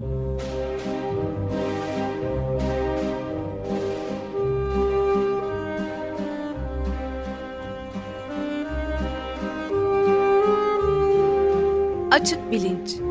Açık Bilinç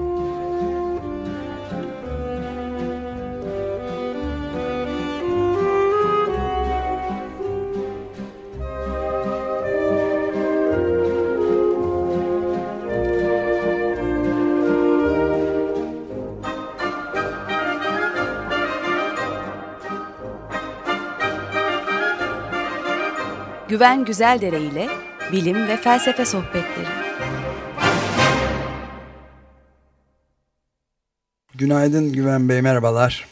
Güven Güzeldere ile bilim ve felsefe sohbetleri. Günaydın Güven Bey, merhabalar.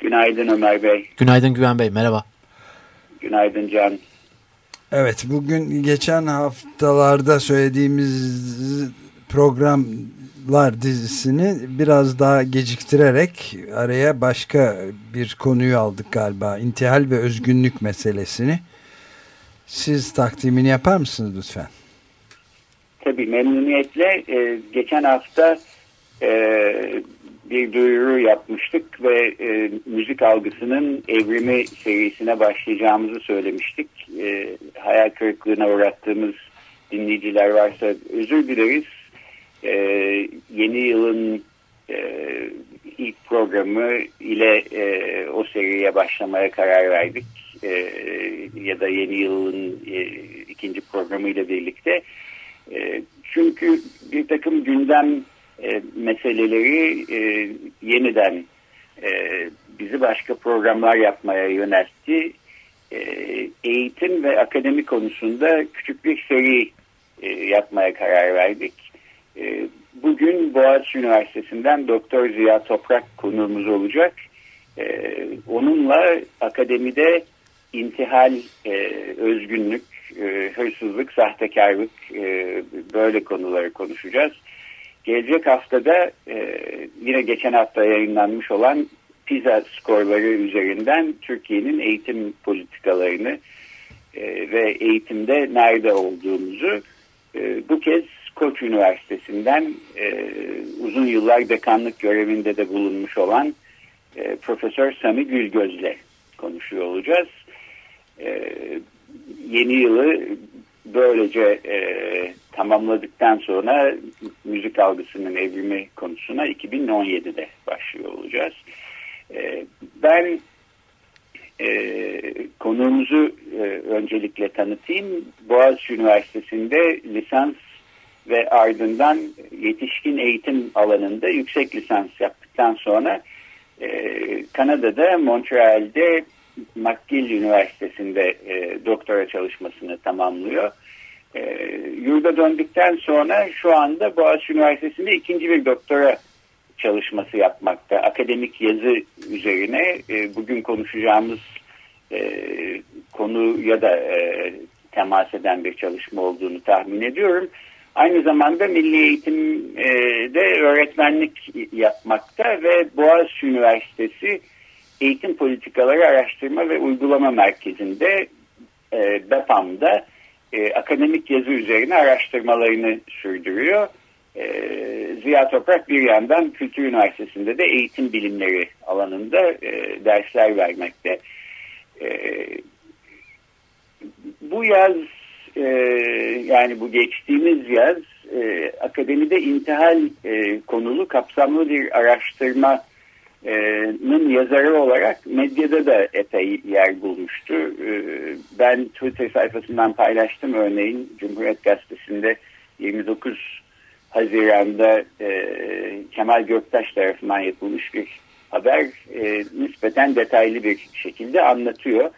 Günaydın Ömer Bey. Günaydın Güven Bey, merhaba. Günaydın Can. Evet, bugün geçen haftalarda söylediğimiz programlar dizisini biraz daha geciktirerek araya başka bir konuyu aldık galiba. İntihal ve özgünlük meselesini. Siz takdimini yapar mısınız lütfen? Tabii memnuniyetle. Ee, geçen hafta e, bir duyuru yapmıştık ve e, müzik algısının evrimi serisine başlayacağımızı söylemiştik. E, hayal kırıklığına uğrattığımız dinleyiciler varsa özür dileriz. E, yeni yılın e, ilk programı ile e, o seriye başlamaya karar verdik e, ya da yeni yılın e, ikinci programı ile birlikte. E, çünkü bir takım gündem e, meseleleri e, yeniden e, bizi başka programlar yapmaya yöneltti. E, eğitim ve akademi konusunda küçük bir seri e, yapmaya karar verdik. E, bugün Boğaziçi Üniversitesi'nden Doktor Ziya Toprak konuğumuz olacak. E, onunla akademide intihal, e, özgünlük, e, hırsızlık, sahtekarlık e, böyle konuları konuşacağız. Gelecek haftada e, yine geçen hafta yayınlanmış olan PISA skorları üzerinden Türkiye'nin eğitim politikalarını e, ve eğitimde nerede olduğumuzu e, bu kez Koç Üniversitesi'nden e, uzun yıllar dekanlık görevinde de bulunmuş olan e, Profesör Sami Gülgöz'le konuşuyor olacağız. E, yeni yılı böylece e, tamamladıktan sonra müzik algısının evrimi konusuna 2017'de başlıyor olacağız. E, ben e, konuğumuzu e, öncelikle tanıtayım. Boğaziçi Üniversitesi'nde lisans ve ardından yetişkin eğitim alanında yüksek lisans yaptıktan sonra e, Kanada'da Montreal'de McGill Üniversitesi'nde e, doktora çalışmasını tamamlıyor. E, yurda döndükten sonra şu anda Boğaziçi Üniversitesi'nde ikinci bir doktora çalışması yapmakta. Akademik yazı üzerine e, bugün konuşacağımız e, konu ya da e, temas eden bir çalışma olduğunu tahmin ediyorum. Aynı zamanda milli eğitimde öğretmenlik yapmakta ve Boğaziçi Üniversitesi Eğitim Politikaları Araştırma ve Uygulama Merkezi'nde e, BEPAM'da e, akademik yazı üzerine araştırmalarını sürdürüyor. E, Ziya Toprak bir yandan Kültür Üniversitesi'nde de eğitim bilimleri alanında e, dersler vermekte. E, bu yaz e, yani bu geçtiğimiz yaz e, akademide intihal e, konulu kapsamlı bir araştırma Nın yazarı olarak medyada da epey yer bulmuştu. Ben Twitter sayfasından paylaştım örneğin Cumhuriyet Gazetesi'nde 29 Haziran'da Kemal Göktaş tarafından yapılmış bir haber nispeten detaylı bir şekilde anlatıyor.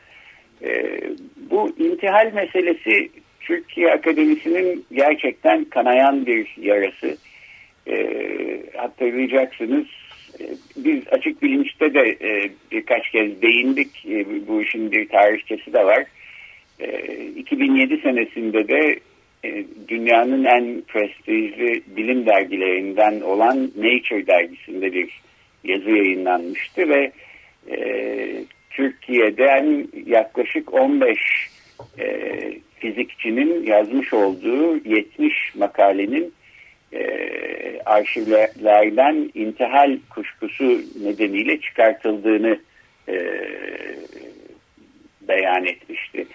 Bu intihal meselesi Türkiye Akademisi'nin gerçekten kanayan bir yarası. Hatırlayacaksınız biz açık bilinçte de e, birkaç kez değindik. E, bu işin bir tarihçesi de var. E, 2007 senesinde de e, dünyanın en prestijli bilim dergilerinden olan Nature dergisinde bir yazı yayınlanmıştı ve e, Türkiye'den yaklaşık 15 e, fizikçinin yazmış olduğu 70 makalenin e, arşivlerden intihal kuşkusu nedeniyle çıkartıldığını e, beyan etmişti.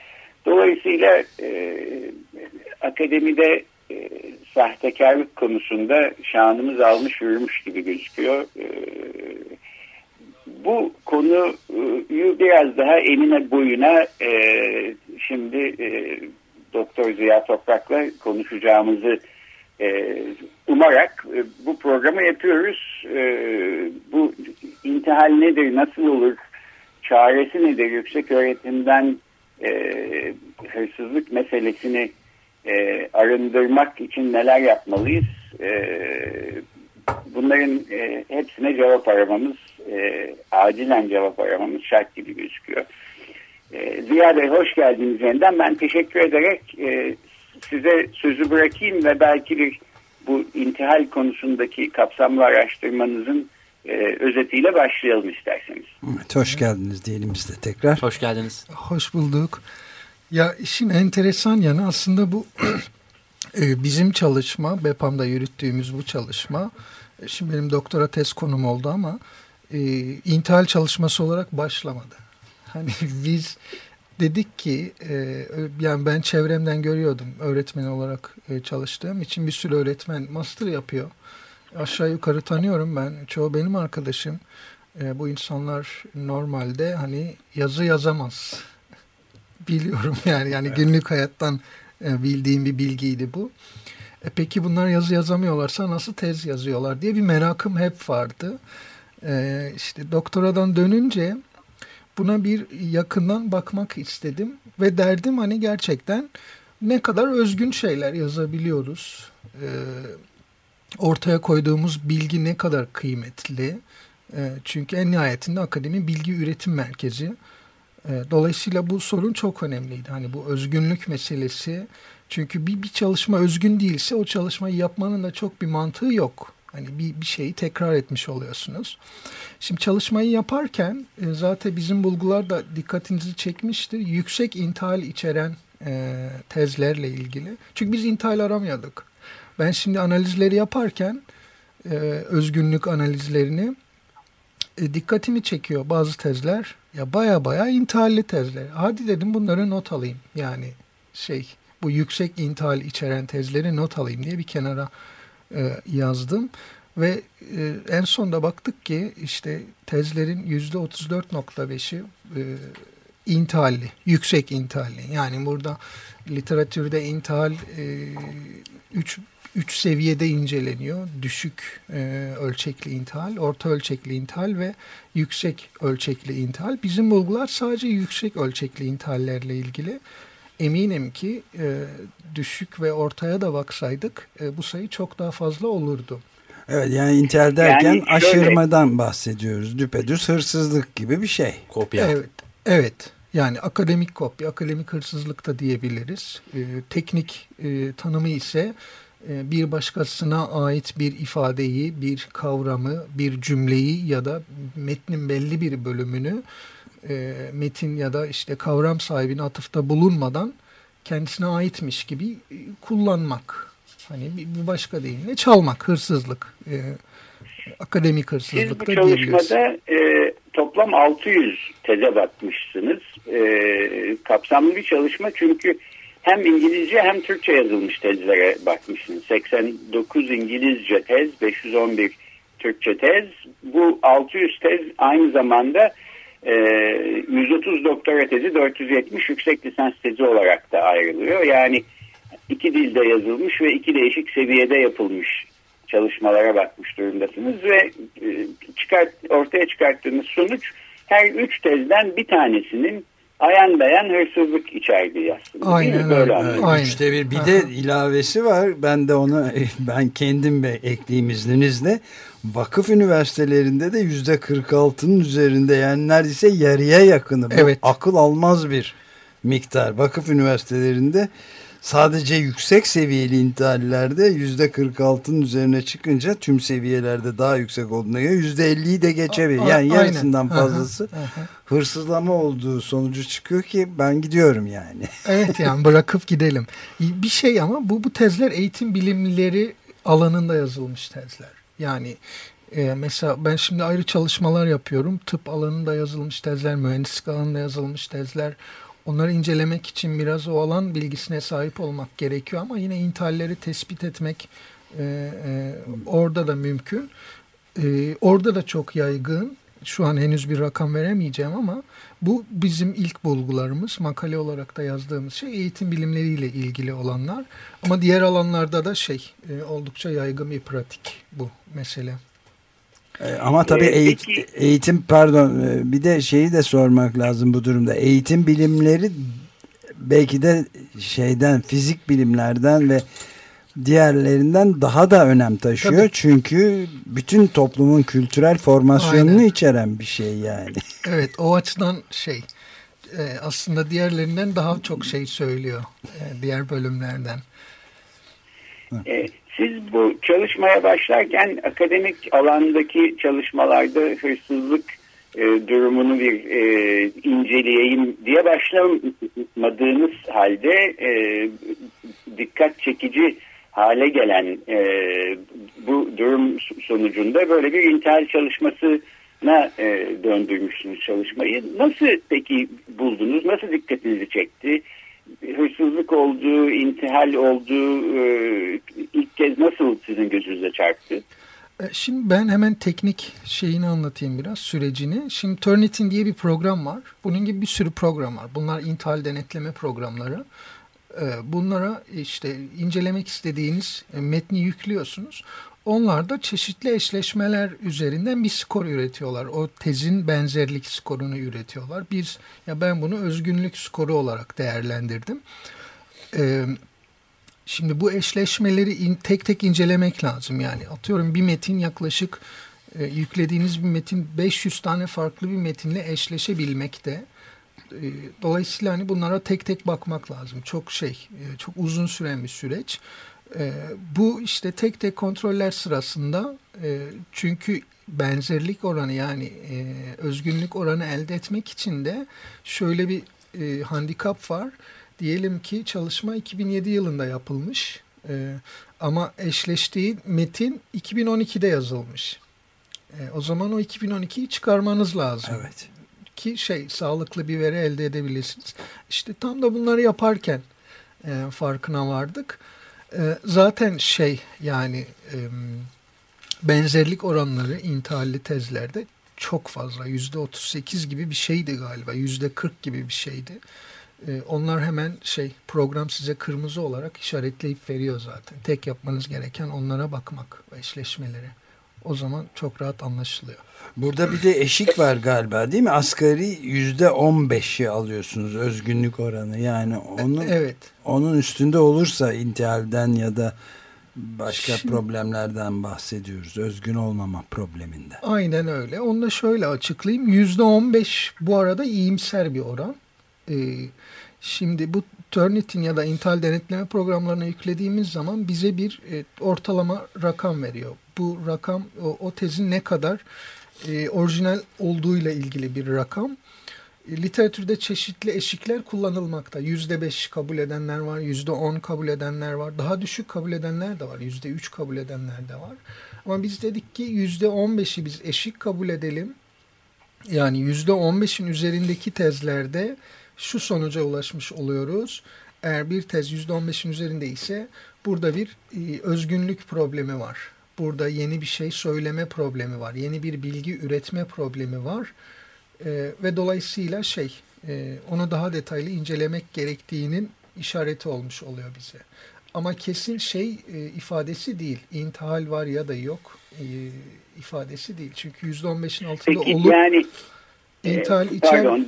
Dolayısıyla e, akademide e, sahtekarlık konusunda şanımız almış yürümüş gibi gözüküyor. E, bu konuyu biraz daha enine boyuna e, şimdi e, Doktor Ziya Toprak'la konuşacağımızı e, umarak e, bu programı yapıyoruz. E, bu intihal nedir, nasıl olur, çaresi nedir, yüksek öğretimden hırsızlık meselesini arındırmak için neler yapmalıyız? Bunların hepsine cevap aramamız, acilen cevap aramamız şart gibi gözüküyor. Ziya Bey hoş geldiniz yeniden. Ben teşekkür ederek size sözü bırakayım ve belki bir bu intihal konusundaki kapsamlı araştırmanızın e, özetiyle başlayalım isterseniz. Evet, hoş geldiniz diyelim size tekrar. Hoş geldiniz. Hoş bulduk. Ya işin enteresan yanı aslında bu e, bizim çalışma, BEPAM'da yürüttüğümüz bu çalışma, e, şimdi benim doktora tez konum oldu ama e, intihal çalışması olarak başlamadı. Hani biz dedik ki e, yani ben çevremden görüyordum öğretmen olarak e, çalıştığım için bir sürü öğretmen master yapıyor. Aşağı yukarı tanıyorum ben. Çoğu benim arkadaşım. E, bu insanlar normalde hani yazı yazamaz. Biliyorum yani yani günlük hayattan e, bildiğim bir bilgiydi bu. E, peki bunlar yazı yazamıyorlarsa nasıl tez yazıyorlar diye bir merakım hep vardı. E, işte doktoradan dönünce buna bir yakından bakmak istedim ve derdim hani gerçekten ne kadar özgün şeyler yazabiliyoruz. E, ortaya koyduğumuz bilgi ne kadar kıymetli. E, çünkü en nihayetinde akademi bilgi üretim merkezi. E, dolayısıyla bu sorun çok önemliydi. Hani bu özgünlük meselesi. Çünkü bir, bir çalışma özgün değilse o çalışmayı yapmanın da çok bir mantığı yok. Hani bir, bir şeyi tekrar etmiş oluyorsunuz. Şimdi çalışmayı yaparken e, zaten bizim bulgular da dikkatinizi çekmiştir. Yüksek intihal içeren e, tezlerle ilgili. Çünkü biz intihal aramıyorduk. Ben şimdi analizleri yaparken e, özgünlük analizlerini e, dikkatimi çekiyor bazı tezler. Ya baya baya intihalli tezler. Hadi dedim bunları not alayım. Yani şey bu yüksek intihal içeren tezleri not alayım diye bir kenara e, yazdım. Ve e, en sonda baktık ki işte tezlerin yüzde 34.5'i e, intihalli, yüksek intihalli. Yani burada literatürde intihal 3 e, üç seviyede inceleniyor. Düşük e, ölçekli intihal, orta ölçekli intihal ve yüksek ölçekli intihal. Bizim bulgular sadece yüksek ölçekli intihallerle ilgili. Eminim ki e, düşük ve ortaya da baksaydık e, bu sayı çok daha fazla olurdu. Evet yani intihal derken yani şöyle, aşırmadan bahsediyoruz. Düpedüz hırsızlık gibi bir şey. Kopya. Evet. Evet. Yani akademik kopya, akademik hırsızlık da diyebiliriz. E, teknik e, tanımı ise e, bir başkasına ait bir ifadeyi, bir kavramı, bir cümleyi ya da metnin belli bir bölümünü e, metin ya da işte kavram sahibine atıfta bulunmadan kendisine aitmiş gibi e, kullanmak. Hani bir başka deyimle çalmak, hırsızlık, e, akademik hırsızlık Siz bu çalışmada e, toplam 600 teze bakmışsınız. E, kapsamlı bir çalışma çünkü hem İngilizce hem Türkçe yazılmış tezlere bakmışsınız. 89 İngilizce tez, 511 Türkçe tez. Bu 600 tez aynı zamanda 130 ee, doktora tezi 470 yüksek lisans tezi olarak da ayrılıyor. Yani iki dilde yazılmış ve iki değişik seviyede yapılmış çalışmalara bakmış durumdasınız ve e, çıkart, ortaya çıkarttığınız sonuç her üç tezden bir tanesinin ayan beyan hırsızlık içerdiği aslında. Aynen öyle. Evet, Üçte bir. Bir de ilavesi var. Ben de onu ben kendim be ekleyeyim izninizle. Vakıf üniversitelerinde de yüzde 46'nın üzerinde yani neredeyse yarıya yakını. Bu evet. akıl almaz bir miktar. Vakıf üniversitelerinde sadece yüksek seviyeli intihallerde yüzde 46'nın üzerine çıkınca tüm seviyelerde daha yüksek olduğuna göre yüzde 50'yi de geçebilir. Yani yarısından fazlası hırsızlama olduğu sonucu çıkıyor ki ben gidiyorum yani. Evet yani bırakıp gidelim. Bir şey ama bu bu tezler eğitim bilimleri alanında yazılmış tezler. Yani e, mesela ben şimdi ayrı çalışmalar yapıyorum. Tıp alanında yazılmış tezler, mühendislik alanında yazılmış tezler. Onları incelemek için biraz o alan bilgisine sahip olmak gerekiyor ama yine intihalleri tespit etmek e, e, orada da mümkün. E, orada da çok yaygın. Şu an henüz bir rakam veremeyeceğim ama bu bizim ilk bulgularımız. Makale olarak da yazdığımız şey eğitim bilimleriyle ilgili olanlar. Ama diğer alanlarda da şey e, oldukça yaygın bir pratik bu mesele. E, ama tabii ee, eğitim, peki, eğitim pardon e, bir de şeyi de sormak lazım bu durumda. Eğitim bilimleri belki de şeyden fizik bilimlerden ve diğerlerinden daha da önem taşıyor. Tabii. Çünkü bütün toplumun kültürel formasyonunu Aynen. içeren bir şey yani. Evet o açıdan şey e, aslında diğerlerinden daha çok şey söylüyor diğer bölümlerden. Evet. Siz bu çalışmaya başlarken akademik alandaki çalışmalarda hırsızlık e, durumunu bir e, inceleyeyim diye başlamadığınız halde e, dikkat çekici hale gelen e, bu durum sonucunda böyle bir intihal çalışmasına e, döndürmüşsünüz çalışmayı. Nasıl peki buldunuz? Nasıl dikkatinizi çekti? hırsızlık olduğu, intihal olduğu e, kez nasıl sizin gözünüze çarptı? E, şimdi ben hemen teknik şeyini anlatayım biraz sürecini. Şimdi Turnitin diye bir program var. Bunun gibi bir sürü program var. Bunlar intihal denetleme programları. E, bunlara işte incelemek istediğiniz metni yüklüyorsunuz. Onlar da çeşitli eşleşmeler üzerinden bir skor üretiyorlar. O tezin benzerlik skorunu üretiyorlar. Biz ya ben bunu özgünlük skoru olarak değerlendirdim. Ee, şimdi bu eşleşmeleri in, tek tek incelemek lazım. Yani atıyorum bir metin yaklaşık e, yüklediğiniz bir metin 500 tane farklı bir metinle eşleşebilmekte. E, dolayısıyla hani bunlara tek tek bakmak lazım. Çok şey, e, çok uzun süren bir süreç. E, bu işte tek tek kontroller sırasında e, çünkü benzerlik oranı yani e, özgünlük oranı elde etmek için de şöyle bir e, handikap var. Diyelim ki çalışma 2007 yılında yapılmış e, ama eşleştiği metin 2012'de yazılmış. E, o zaman o 2012'yi çıkarmanız lazım. Evet. Ki şey sağlıklı bir veri elde edebilirsiniz. İşte tam da bunları yaparken e, farkına vardık. E, zaten şey yani e, benzerlik oranları intihalli tezlerde çok fazla. Yüzde 38 gibi bir şeydi galiba. Yüzde 40 gibi bir şeydi. E, onlar hemen şey program size kırmızı olarak işaretleyip veriyor zaten. Tek yapmanız gereken onlara bakmak eşleşmeleri. O zaman çok rahat anlaşılıyor. Burada bir de eşik var galiba değil mi? Asgari yüzde on beşi alıyorsunuz özgünlük oranı. Yani onun, evet. onun üstünde olursa intihalden ya da başka Şimdi, problemlerden bahsediyoruz. Özgün olmama probleminden. Aynen öyle. Onu da şöyle açıklayayım. Yüzde on beş bu arada iyimser bir oran. Ee, şimdi bu Turnitin ya da intihal denetleme programlarına yüklediğimiz zaman bize bir e, ortalama rakam veriyor. Bu rakam o, o tezin ne kadar e, orijinal olduğuyla ilgili bir rakam. E, literatürde çeşitli eşikler kullanılmakta. Yüzde beş kabul edenler var, yüzde on kabul edenler var. Daha düşük kabul edenler de var, yüzde üç kabul edenler de var. Ama biz dedik ki yüzde on beşi biz eşik kabul edelim. Yani yüzde on beşin üzerindeki tezlerde şu sonuca ulaşmış oluyoruz. Eğer bir tez yüzde on beşin üzerinde ise burada bir e, özgünlük problemi var burada yeni bir şey söyleme problemi var. Yeni bir bilgi üretme problemi var. E, ve dolayısıyla şey e, onu daha detaylı incelemek gerektiğinin işareti olmuş oluyor bize. Ama kesin şey e, ifadesi değil. İntihal var ya da yok e, ifadesi değil. Çünkü yüzde on beşin altında Peki, olup yani, intihal e, içer... Pardon,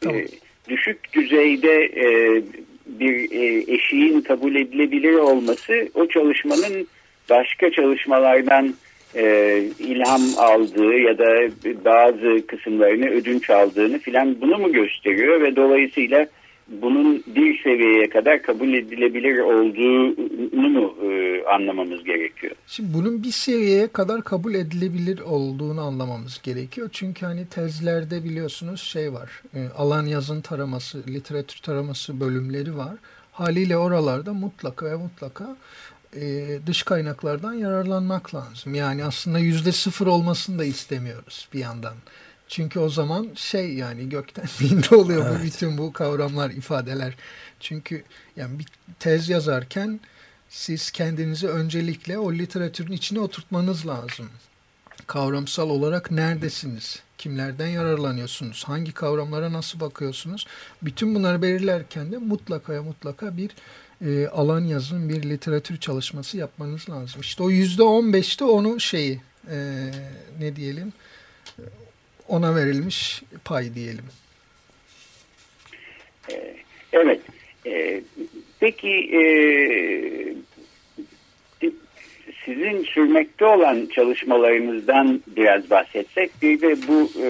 tamam. e, düşük düzeyde e, bir e, eşiğin kabul edilebilir olması o çalışmanın başka çalışmalardan e, ilham aldığı ya da bazı kısımlarını ödünç aldığını filan bunu mu gösteriyor ve dolayısıyla bunun bir seviyeye kadar kabul edilebilir olduğunu mu e, anlamamız gerekiyor? Şimdi bunun bir seviyeye kadar kabul edilebilir olduğunu anlamamız gerekiyor. Çünkü hani tezlerde biliyorsunuz şey var. E, alan yazın taraması, literatür taraması bölümleri var. Haliyle oralarda mutlaka ve mutlaka e, dış kaynaklardan yararlanmak lazım. Yani aslında yüzde sıfır olmasını da istemiyoruz bir yandan. Çünkü o zaman şey yani gökten indi oluyor evet. bu bütün bu kavramlar, ifadeler. Çünkü yani bir tez yazarken siz kendinizi öncelikle o literatürün içine oturtmanız lazım. Kavramsal olarak neredesiniz? Kimlerden yararlanıyorsunuz? Hangi kavramlara nasıl bakıyorsunuz? Bütün bunları belirlerken de mutlaka mutlaka bir e, alan yazın, bir literatür çalışması yapmanız lazım. İşte o yüzde on beşte onu şeyi e, ne diyelim ona verilmiş pay diyelim. E, evet. E, peki e, sizin sürmekte olan çalışmalarınızdan biraz bahsetsek bir de bu e,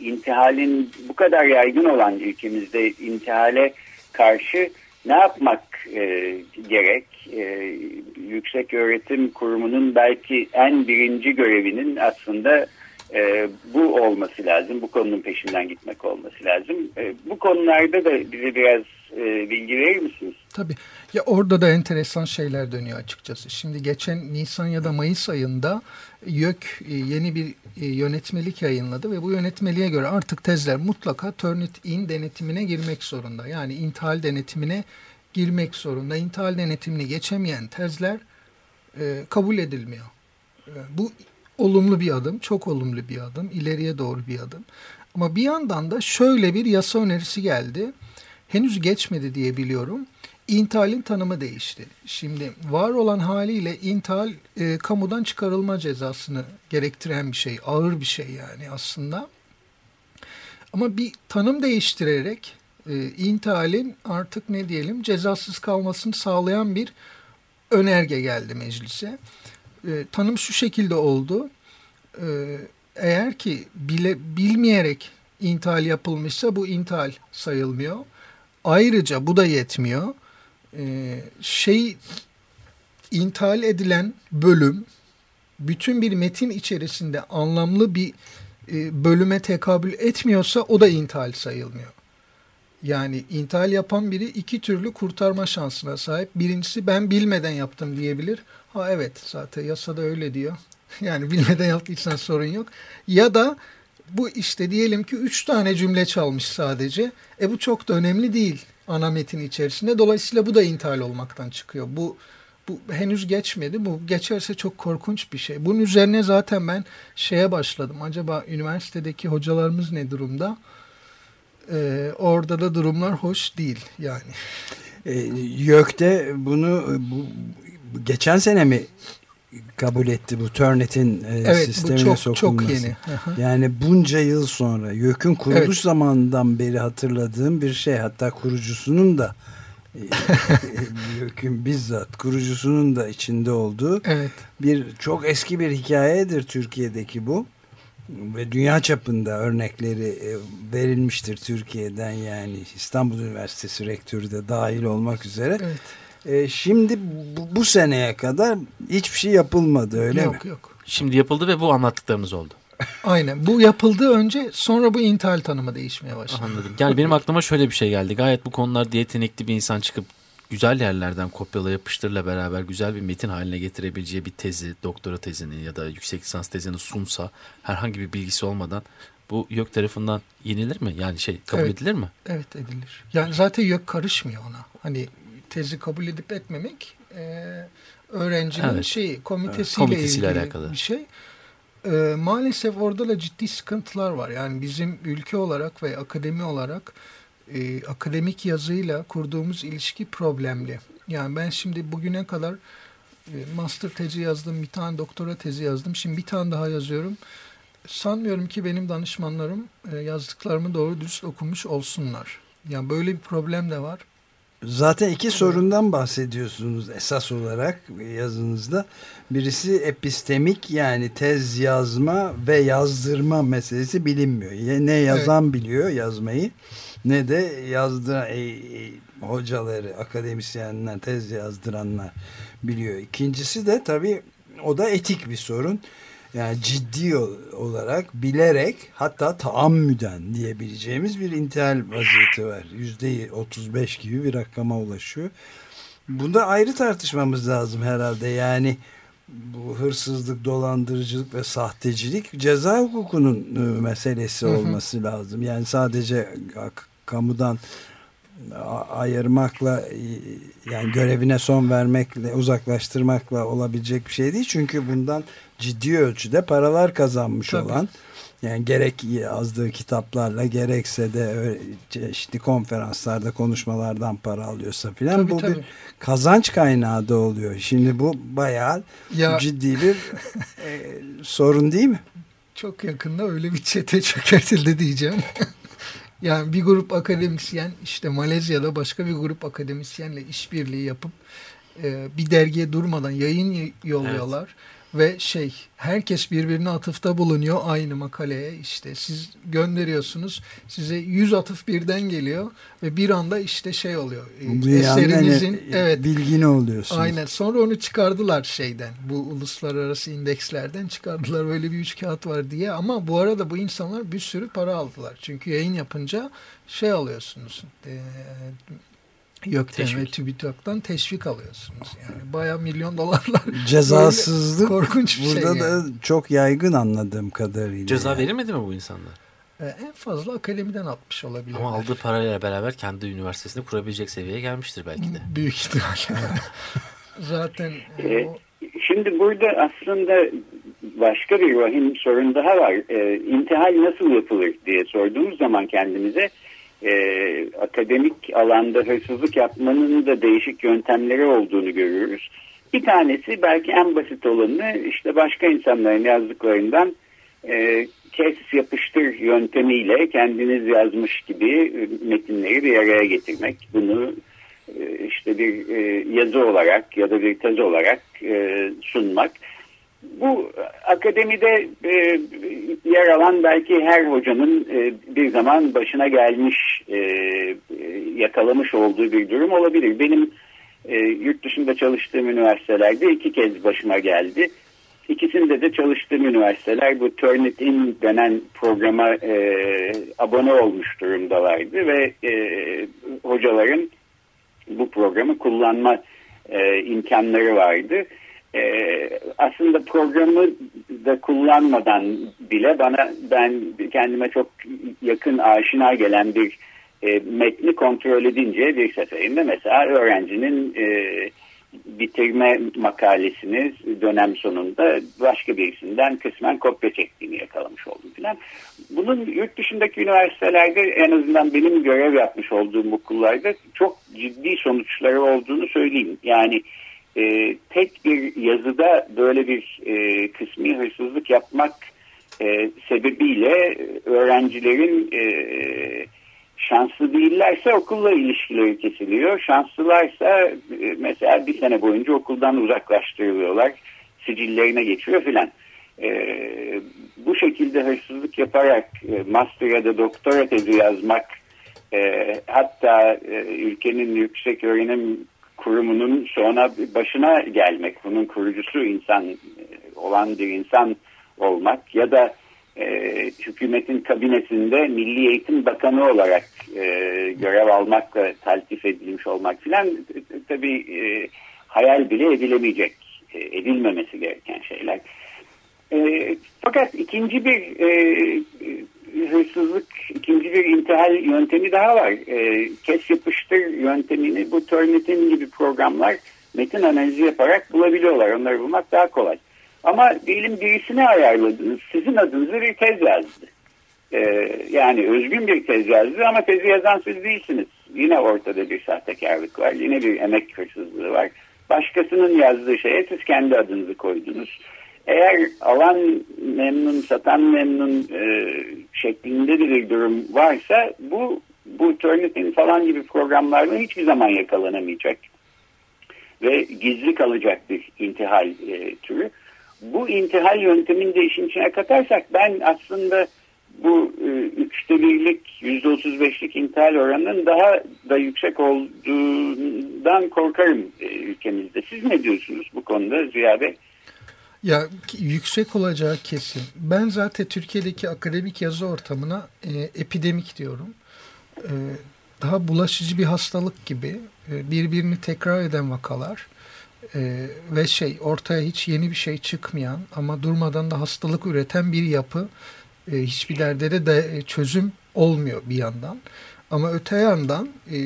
intihalin bu kadar yaygın olan ülkemizde intihale karşı ne yapmak e, gerek? E, Yüksek Öğretim Kurumu'nun belki en birinci görevinin aslında e, bu olması lazım. Bu konunun peşinden gitmek olması lazım. E, bu konularda da bize biraz e, bilgi verir misiniz? Tabii. Ya orada da enteresan şeyler dönüyor açıkçası. Şimdi geçen Nisan ya da Mayıs ayında YÖK e, yeni bir e, yönetmelik yayınladı ve bu yönetmeliğe göre artık tezler mutlaka Turnitin denetimine girmek zorunda. Yani intihal denetimine girmek zorunda. İntihal denetimini geçemeyen tezler e, kabul edilmiyor. E, bu olumlu bir adım, çok olumlu bir adım, ileriye doğru bir adım. Ama bir yandan da şöyle bir yasa önerisi geldi. Henüz geçmedi diye biliyorum. İntihalin tanımı değişti. Şimdi var olan haliyle intihal e, kamudan çıkarılma cezasını gerektiren bir şey. Ağır bir şey yani aslında. Ama bir tanım değiştirerek e, intihalin artık ne diyelim cezasız kalmasını sağlayan bir önerge geldi meclise. E, tanım şu şekilde oldu. E, eğer ki bile bilmeyerek intihal yapılmışsa bu intihal sayılmıyor. Ayrıca bu da yetmiyor. E, şey intihal edilen bölüm bütün bir metin içerisinde anlamlı bir e, bölüme tekabül etmiyorsa o da intihal sayılmıyor. Yani intihal yapan biri iki türlü kurtarma şansına sahip. Birincisi ben bilmeden yaptım diyebilir. Ha evet zaten yasada öyle diyor. Yani bilmeden yaptıysan sorun yok. Ya da bu işte diyelim ki üç tane cümle çalmış sadece. E bu çok da önemli değil ana metin içerisinde. Dolayısıyla bu da intihal olmaktan çıkıyor. Bu bu henüz geçmedi. Bu geçerse çok korkunç bir şey. Bunun üzerine zaten ben şeye başladım. Acaba üniversitedeki hocalarımız ne durumda? Ee, orada da durumlar hoş değil yani. E, YÖK'te bunu bu, geçen sene mi kabul etti bu Turnet'in e, evet, sistemine bu çok, sokulması. Çok yeni. Yani bunca yıl sonra YÖK'ün kuruluş evet. zamanından beri hatırladığım bir şey. Hatta kurucusunun da e, YÖK'ün bizzat kurucusunun da içinde olduğu evet. bir çok eski bir hikayedir Türkiye'deki bu ve dünya çapında örnekleri e, verilmiştir Türkiye'den yani İstanbul Üniversitesi rektörü de dahil olmak üzere. Evet. E, şimdi bu, bu seneye kadar hiçbir şey yapılmadı öyle yok, mi? Yok yok. Şimdi yapıldı ve bu anlattıklarımız oldu. Aynen. Bu yapıldı önce sonra bu intihal tanımı değişmeye başladı. Anladım. Yani benim aklıma şöyle bir şey geldi. Gayet bu konularda yetenekli bir insan çıkıp güzel yerlerden kopyala yapıştırla beraber güzel bir metin haline getirebileceği bir tezi, doktora tezini ya da yüksek lisans tezini sunsa herhangi bir bilgisi olmadan bu YÖK tarafından yenilir mi? Yani şey kabul evet, edilir mi? Evet edilir. Yani zaten YÖK karışmıyor ona. Hani tezi kabul edip etmemek e, öğrencinin evet. şeyi komitesiyle, evet. komitesiyle ilgili alakalı. bir şey. E, maalesef orada da ciddi sıkıntılar var. Yani bizim ülke olarak ve akademi olarak e, akademik yazıyla kurduğumuz ilişki problemli. Yani ben şimdi bugüne kadar e, master tezi yazdım, bir tane doktora tezi yazdım. Şimdi bir tane daha yazıyorum. Sanmıyorum ki benim danışmanlarım e, yazdıklarımı doğru dürüst okumuş olsunlar. Yani böyle bir problem de var. Zaten iki sorundan bahsediyorsunuz esas olarak yazınızda. Birisi epistemik yani tez yazma ve yazdırma meselesi bilinmiyor. Ne yazan evet. biliyor yazmayı ne de yazdıran e, e, hocaları, akademisyenler, tez yazdıranlar biliyor. İkincisi de tabii o da etik bir sorun. Yani ciddi olarak bilerek hatta taammüden diyebileceğimiz bir intihal vaziyeti var. Yüzde 35 gibi bir rakama ulaşıyor. Bunda ayrı tartışmamız lazım herhalde. Yani bu hırsızlık, dolandırıcılık ve sahtecilik ceza hukukunun e, meselesi olması lazım. Yani sadece kamudan ayırmakla e, yani görevine son vermekle uzaklaştırmakla olabilecek bir şey değil. Çünkü bundan ciddi ölçüde paralar kazanmış Tabii. olan yani gerek yazdığı kitaplarla gerekse de çeşitli konferanslarda konuşmalardan para alıyorsa filan bu tabii. bir kazanç kaynağı da oluyor. Şimdi bu bayağı ya, ciddi bir e, sorun değil mi? Çok yakında öyle bir çete çökertildi diyeceğim. yani bir grup akademisyen işte Malezya'da başka bir grup akademisyenle işbirliği yapıp e, bir dergiye durmadan yayın yolluyorlar. Evet ve şey herkes birbirine atıfta bulunuyor aynı makaleye. İşte siz gönderiyorsunuz size yüz atıf birden geliyor ve bir anda işte şey oluyor Bu eserinizin yani, evet. bilgini oluyorsunuz. Aynen sonra onu çıkardılar şeyden bu uluslararası indekslerden çıkardılar böyle bir üç kağıt var diye. Ama bu arada bu insanlar bir sürü para aldılar. Çünkü yayın yapınca şey alıyorsunuz e, YÖK'ten teşvik. ve TÜBİTAK'tan teşvik alıyorsunuz. Yani baya milyon dolarlar. Cezasızlık korkunç bir burada şey da yani. çok yaygın anladığım kadarıyla. Ceza yani. verilmedi mi bu insanlar? Ee, en fazla akademiden atmış olabilir. Ama aldığı parayla beraber kendi üniversitesini kurabilecek seviyeye gelmiştir belki de. Büyük ihtimalle. Zaten ee, o... Şimdi burada aslında başka bir vahim sorun daha var. Ee, intihal nasıl yapılır diye sorduğumuz zaman kendimize e, akademik alanda hırsızlık yapmanın da değişik yöntemleri olduğunu görüyoruz. Bir tanesi belki en basit olanı işte başka insanların yazdıklarından e, kes yapıştır yöntemiyle kendiniz yazmış gibi e, metinleri bir araya getirmek. Bunu e, işte bir e, yazı olarak ya da bir tez olarak e, sunmak bu akademide e, yer alan belki her hocanın e, bir zaman başına gelmiş, e, yakalamış olduğu bir durum olabilir. Benim e, yurt dışında çalıştığım üniversitelerde iki kez başıma geldi. İkisinde de çalıştığım üniversiteler bu Turnitin denen programa e, abone olmuş durumdalardı ve e, hocaların bu programı kullanma e, imkanları vardı e, aslında programı da kullanmadan bile bana ben kendime çok yakın aşina gelen bir e, metni kontrol edince bir seferinde mesela öğrencinin e, bitirme makalesini dönem sonunda başka birisinden kısmen kopya çektiğini yakalamış oldum filan. Bunun yurt dışındaki üniversitelerde en azından benim görev yapmış olduğum okullarda çok ciddi sonuçları olduğunu söyleyeyim. Yani e, tek bir yazıda böyle bir e, kısmi hırsızlık yapmak e, sebebiyle öğrencilerin e, şanslı değillerse okulla ilişkileri kesiliyor. Şanslılarsa e, mesela bir sene boyunca okuldan uzaklaştırılıyorlar. Sicillerine geçiyor filan. E, bu şekilde hırsızlık yaparak e, master ya da doktora tezi yazmak e, hatta e, ülkenin yüksek öğrenim kurumunun sonra başına gelmek, bunun kurucusu insan e, olan bir insan olmak ya da e, hükümetin kabinesinde Milli Eğitim Bakanı olarak e, görev almakla taltif edilmiş olmak filan tabii e, hayal bile edilemeyecek, e, edilmemesi gereken şeyler. E, fakat ikinci bir e, hırsızlık ikinci bir intihal yöntemi daha var. E, kes yapıştır yöntemini bu Turnitin gibi programlar metin analizi yaparak bulabiliyorlar. Onları bulmak daha kolay. Ama diyelim birisini ayarladınız. Sizin adınıza bir tez yazdı. E, yani özgün bir tez yazdı ama tezi yazan siz değilsiniz. Yine ortada bir sahtekarlık var. Yine bir emek hırsızlığı var. Başkasının yazdığı şeye siz kendi adınızı koydunuz eğer alan memnun, satan memnun e, şeklinde bir durum varsa bu bu Turnitin falan gibi programlarda hiçbir zaman yakalanamayacak ve gizli kalacak bir intihal e, türü. Bu intihal yöntemini de işin içine katarsak ben aslında bu e, üçte birlik yüzde otuz beşlik intihal oranının daha da yüksek olduğundan korkarım e, ülkemizde. Siz ne diyorsunuz bu konuda Ziya Bey? Ya yüksek olacağı kesin. Ben zaten Türkiye'deki akademik yazı ortamına e, epidemik diyorum. E, daha bulaşıcı bir hastalık gibi e, birbirini tekrar eden vakalar e, ve şey ortaya hiç yeni bir şey çıkmayan ama durmadan da hastalık üreten bir yapı e, hiçbir derde de, de çözüm olmuyor bir yandan. Ama öte yandan e,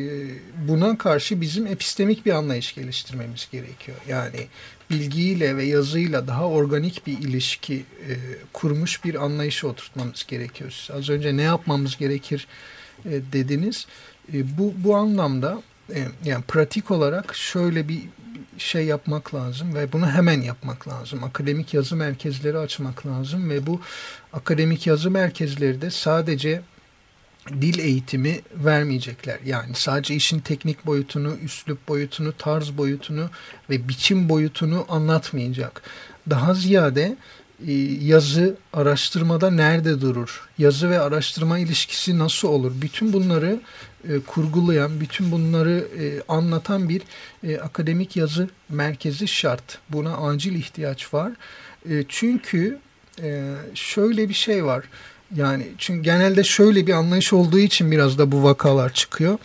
buna karşı bizim epistemik bir anlayış geliştirmemiz gerekiyor. Yani bilgiyle ve yazıyla daha organik bir ilişki e, kurmuş bir anlayışı oturtmamız gerekiyor. Az önce ne yapmamız gerekir e, dediniz. E, bu, bu anlamda e, yani pratik olarak şöyle bir şey yapmak lazım ve bunu hemen yapmak lazım. Akademik yazı merkezleri açmak lazım ve bu akademik yazı merkezleri de sadece dil eğitimi vermeyecekler. Yani sadece işin teknik boyutunu, üslup boyutunu, tarz boyutunu ve biçim boyutunu anlatmayacak. Daha ziyade e, yazı araştırmada nerede durur? Yazı ve araştırma ilişkisi nasıl olur? Bütün bunları e, kurgulayan, bütün bunları e, anlatan bir e, akademik yazı merkezi şart. Buna acil ihtiyaç var. E, çünkü e, şöyle bir şey var. Yani çünkü genelde şöyle bir anlayış olduğu için biraz da bu vakalar çıkıyor.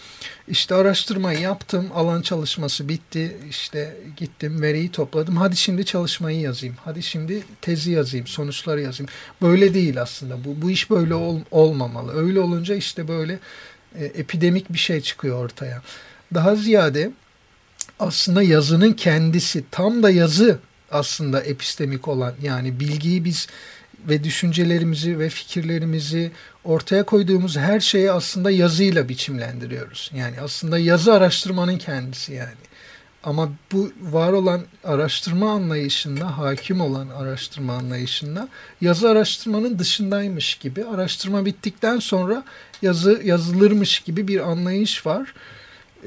İşte araştırmayı yaptım, alan çalışması bitti, işte gittim, veriyi topladım. Hadi şimdi çalışmayı yazayım, hadi şimdi tezi yazayım, sonuçları yazayım. Böyle değil aslında, bu, bu iş böyle ol, olmamalı. Öyle olunca işte böyle e, epidemik bir şey çıkıyor ortaya. Daha ziyade aslında yazının kendisi, tam da yazı aslında epistemik olan yani bilgiyi biz ve düşüncelerimizi ve fikirlerimizi ortaya koyduğumuz her şeyi aslında yazıyla biçimlendiriyoruz. Yani aslında yazı araştırmanın kendisi yani. Ama bu var olan araştırma anlayışında, hakim olan araştırma anlayışında yazı araştırmanın dışındaymış gibi, araştırma bittikten sonra yazı yazılırmış gibi bir anlayış var.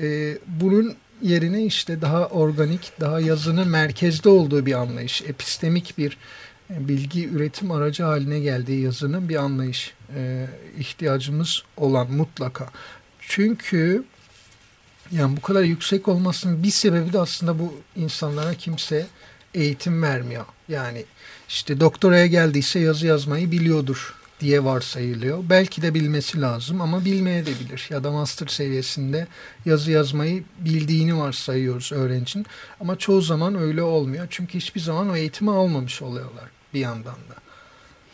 Ee, bunun yerine işte daha organik, daha yazının merkezde olduğu bir anlayış, epistemik bir bilgi üretim aracı haline geldiği yazının bir anlayış e, ihtiyacımız olan mutlaka. Çünkü yani bu kadar yüksek olmasının bir sebebi de aslında bu insanlara kimse eğitim vermiyor. Yani işte doktoraya geldiyse yazı yazmayı biliyordur diye varsayılıyor. Belki de bilmesi lazım ama bilmeye de bilir. Ya da master seviyesinde yazı yazmayı bildiğini varsayıyoruz öğrencinin. Ama çoğu zaman öyle olmuyor. Çünkü hiçbir zaman o eğitimi almamış oluyorlar bir yandan da.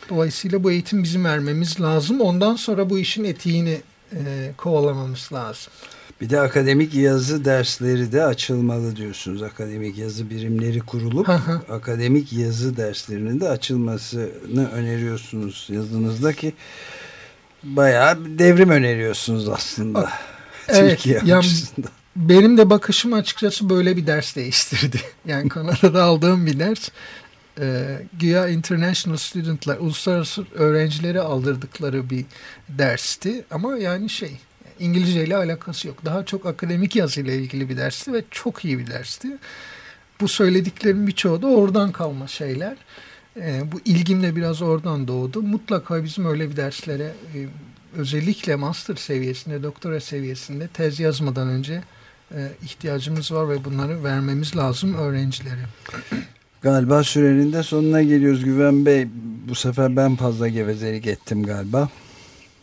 Dolayısıyla bu eğitim bizim vermemiz lazım. Ondan sonra bu işin etiğini e, kovalamamız lazım. Bir de akademik yazı dersleri de açılmalı diyorsunuz. Akademik yazı birimleri kurulup akademik yazı derslerinin de açılmasını öneriyorsunuz yazınızda ki bayağı devrim öneriyorsunuz aslında. Evet, Türkiye yani benim de bakışım açıkçası böyle bir ders değiştirdi. Yani Kanada'da aldığım bir ders e, güya international studentlar, uluslararası öğrencileri aldırdıkları bir dersti. Ama yani şey, İngilizce ile alakası yok. Daha çok akademik yazıyla ilgili bir dersti ve çok iyi bir dersti. Bu söylediklerim birçoğu da oradan kalma şeyler. E, bu ilgim de biraz oradan doğdu. Mutlaka bizim öyle bir derslere e, özellikle master seviyesinde, doktora seviyesinde tez yazmadan önce e, ihtiyacımız var ve bunları vermemiz lazım öğrencilere. Galiba sürenin de sonuna geliyoruz Güven Bey. Bu sefer ben fazla gevezelik ettim galiba.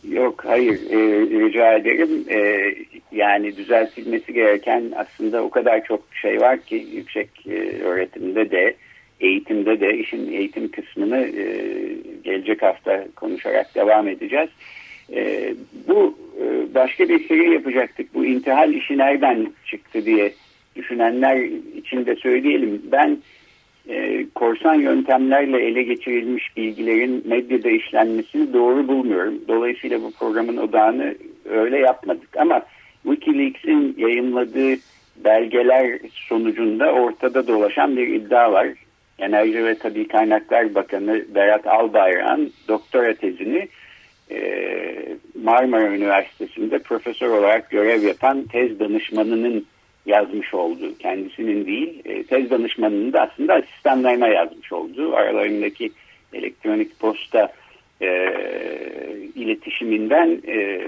Yok hayır e, rica ederim. E, yani düzeltilmesi gereken aslında o kadar çok şey var ki yüksek e, öğretimde de eğitimde de işin eğitim kısmını e, gelecek hafta konuşarak devam edeceğiz. E, bu e, başka bir seri yapacaktık. Bu intihal işi nereden çıktı diye düşünenler için de söyleyelim. Ben e, korsan yöntemlerle ele geçirilmiş bilgilerin medyada işlenmesini doğru bulmuyorum. Dolayısıyla bu programın odağını öyle yapmadık. Ama Wikileaks'in yayınladığı belgeler sonucunda ortada dolaşan bir iddia var. Enerji ve Tabi Kaynaklar Bakanı Berat Albayrak'ın doktora tezini e, Marmara Üniversitesi'nde profesör olarak görev yapan tez danışmanının yazmış olduğu, kendisinin değil, e, tez danışmanının da aslında asistanlarına yazmış olduğu aralarındaki elektronik posta e, iletişiminden e,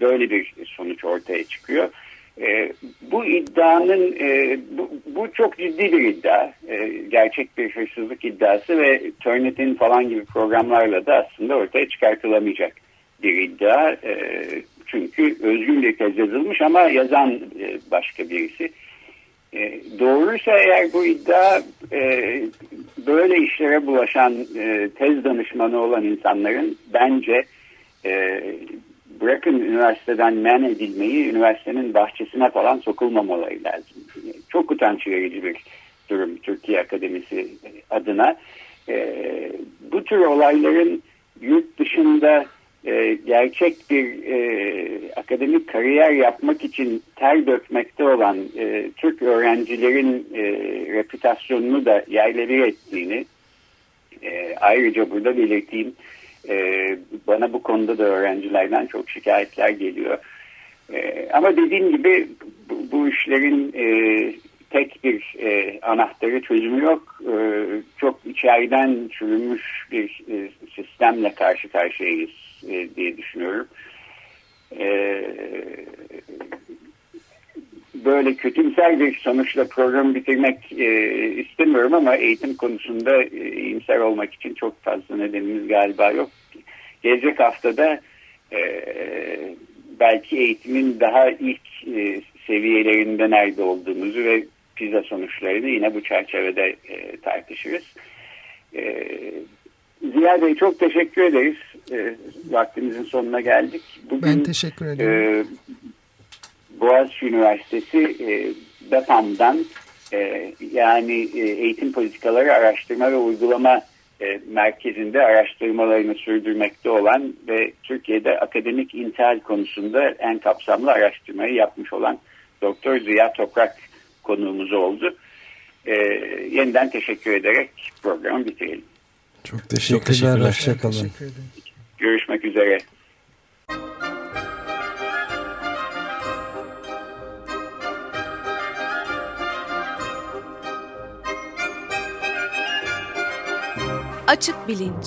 böyle bir sonuç ortaya çıkıyor. E, bu iddianın, e, bu, bu çok ciddi bir iddia, e, gerçek bir hırsızlık iddiası ve Turnitin falan gibi programlarla da aslında ortaya çıkartılamayacak bir iddia. E, çünkü özgün tez yazılmış ama yazan e, başka birisi. E, doğruysa eğer bu iddia e, böyle işlere bulaşan e, tez danışmanı olan insanların bence e, bırakın üniversiteden men edilmeyi üniversitenin bahçesine falan sokulmamaları lazım. Çok utanç verici bir durum Türkiye Akademisi adına. Bu tür olayların yurt dışında e, gerçek bir e, akademik kariyer yapmak için ter dökmekte olan e, Türk öğrencilerin e, reputasyonunu da yerle bir ettiğini e, ayrıca burada belirteyim. E, bana bu konuda da öğrencilerden çok şikayetler geliyor. E, ama dediğim gibi bu, bu işlerin e, tek bir e, anahtarı çözümü yok. E, çok içeriden çürümüş bir e, sistemle karşı karşıyayız e, diye düşünüyorum. E, böyle kötümser bir sonuçla programı bitirmek e, istemiyorum ama eğitim konusunda e, iyimser olmak için çok fazla nedenimiz galiba yok. Gelecek haftada e, belki eğitimin daha ilk e, seviyelerinde nerede olduğumuzu ve pizza sonuçlarını yine bu çerçevede e, tartışırız. E, Ziya Bey çok teşekkür ederiz. E, vaktimizin sonuna geldik. Bugün, ben teşekkür ederim. E, Boğaziçi Üniversitesi e, BEPAM'dan e, yani e, Eğitim Politikaları Araştırma ve Uygulama e, merkezinde araştırmalarını sürdürmekte olan ve Türkiye'de akademik intihal konusunda en kapsamlı araştırmayı yapmış olan Doktor Ziya Toprak konuğumuz oldu. E, yeniden teşekkür ederek programı bitirelim. Çok teşekkürler. Çok teşekkürler. Hoşçakalın. Görüşmek üzere. Açık Bilinç